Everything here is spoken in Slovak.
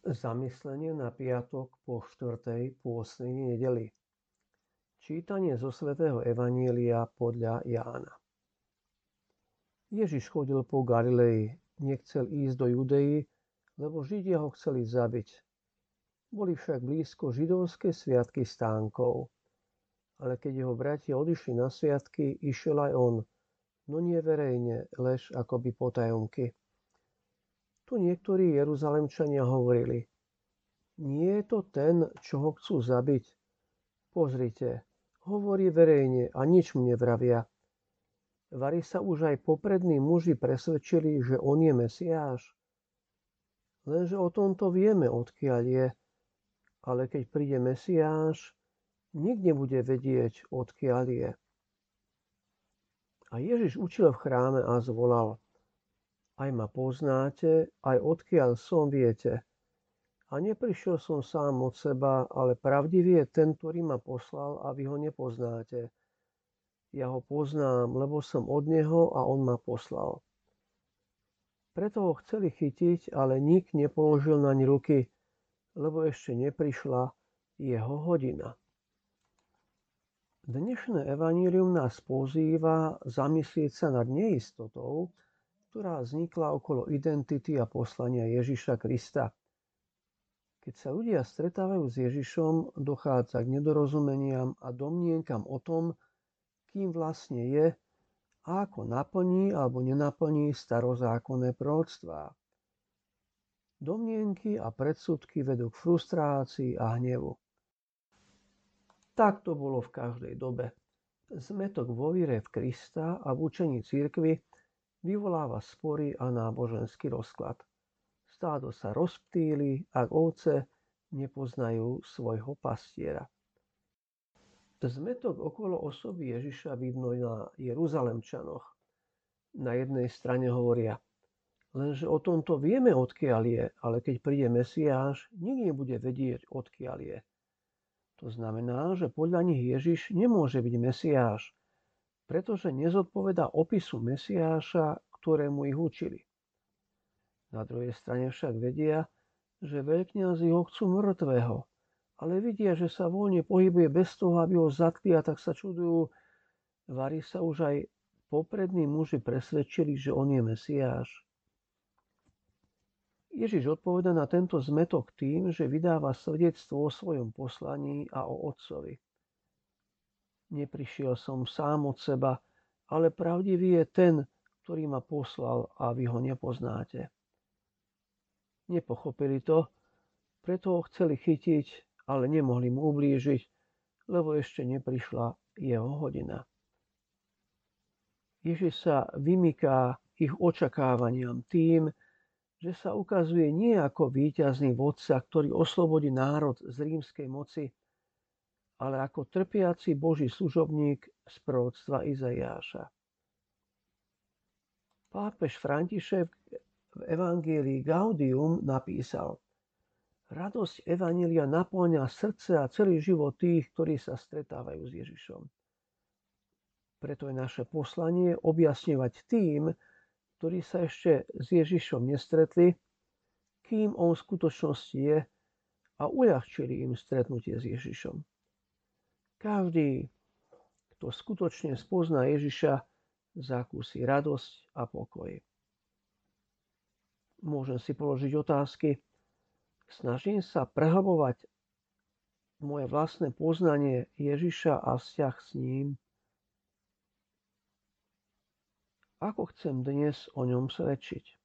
Zamyslenie na piatok po štvrtej pôstnej nedeli. Čítanie zo svätého Evanília podľa Jána. Ježiš chodil po Galilei, nechcel ísť do Judei, lebo Židia ho chceli zabiť. Boli však blízko židovské sviatky stánkov. Ale keď jeho bratia odišli na sviatky, išiel aj on, no nie verejne, lež akoby potajomky. Tu niektorí Jeruzalemčania hovorili, nie je to ten, čo ho chcú zabiť. Pozrite, hovorí verejne a nič mu nevravia. Vari sa už aj poprední muži presvedčili, že on je Mesiáš. Lenže o tomto vieme, odkiaľ je. Ale keď príde Mesiáš, nikde bude vedieť, odkiaľ je. A Ježiš učil v chráme a zvolal – aj ma poznáte, aj odkiaľ som viete. A neprišiel som sám od seba, ale pravdivý je ten, ktorý ma poslal a vy ho nepoznáte. Ja ho poznám, lebo som od neho a on ma poslal. Preto ho chceli chytiť, ale nik nepoložil naň ruky, lebo ešte neprišla jeho hodina. Dnešné evanílium nás pozýva zamyslieť sa nad neistotou, ktorá vznikla okolo identity a poslania Ježiša Krista. Keď sa ľudia stretávajú s Ježišom, dochádza k nedorozumeniam a domnienkam o tom, kým vlastne je a ako naplní alebo nenaplní starozákonné proroctvá. Domnienky a predsudky vedú k frustrácii a hnevu. Tak to bolo v každej dobe. Zmetok vo víre v Krista a v učení církvy vyvoláva spory a náboženský rozklad. Stádo sa rozptýli, ak ovce nepoznajú svojho pastiera. Zmetok okolo osoby Ježiša vidno na Jeruzalemčanoch. Na jednej strane hovoria, lenže o tomto vieme, odkiaľ je, ale keď príde Mesiáš, nikto nebude vedieť, odkiaľ je. To znamená, že podľa nich Ježiš nemôže byť Mesiáš, pretože nezodpoveda opisu Mesiáša, ktorému ich učili. Na druhej strane však vedia, že veľkňazi ho chcú mŕtvého, ale vidia, že sa voľne pohybuje bez toho, aby ho zatkli a tak sa čudujú. Vari sa už aj poprední muži presvedčili, že on je Mesiáš. Ježiš odpoveda na tento zmetok tým, že vydáva svedectvo o svojom poslaní a o Otcovi. Neprišiel som sám od seba, ale pravdivý je ten, ktorý ma poslal a vy ho nepoznáte. Nepochopili to, preto ho chceli chytiť, ale nemohli mu ublížiť, lebo ešte neprišla jeho hodina. Ježiš sa vymyká ich očakávaniam tým, že sa ukazuje nie ako víťazný vodca, ktorý oslobodí národ z rímskej moci, ale ako trpiaci Boží služobník z proroctva Izajáša. Pápež František v Evangelii Gaudium napísal Radosť Evanília naplňa srdce a celý život tých, ktorí sa stretávajú s Ježišom. Preto je naše poslanie objasňovať tým, ktorí sa ešte s Ježišom nestretli, kým on v skutočnosti je a uľahčili im stretnutie s Ježišom. Každý, kto skutočne spozná Ježiša, zakúsi radosť a pokoj. Môžem si položiť otázky. Snažím sa prehlbovať moje vlastné poznanie Ježiša a vzťah s ním. Ako chcem dnes o ňom svedčiť?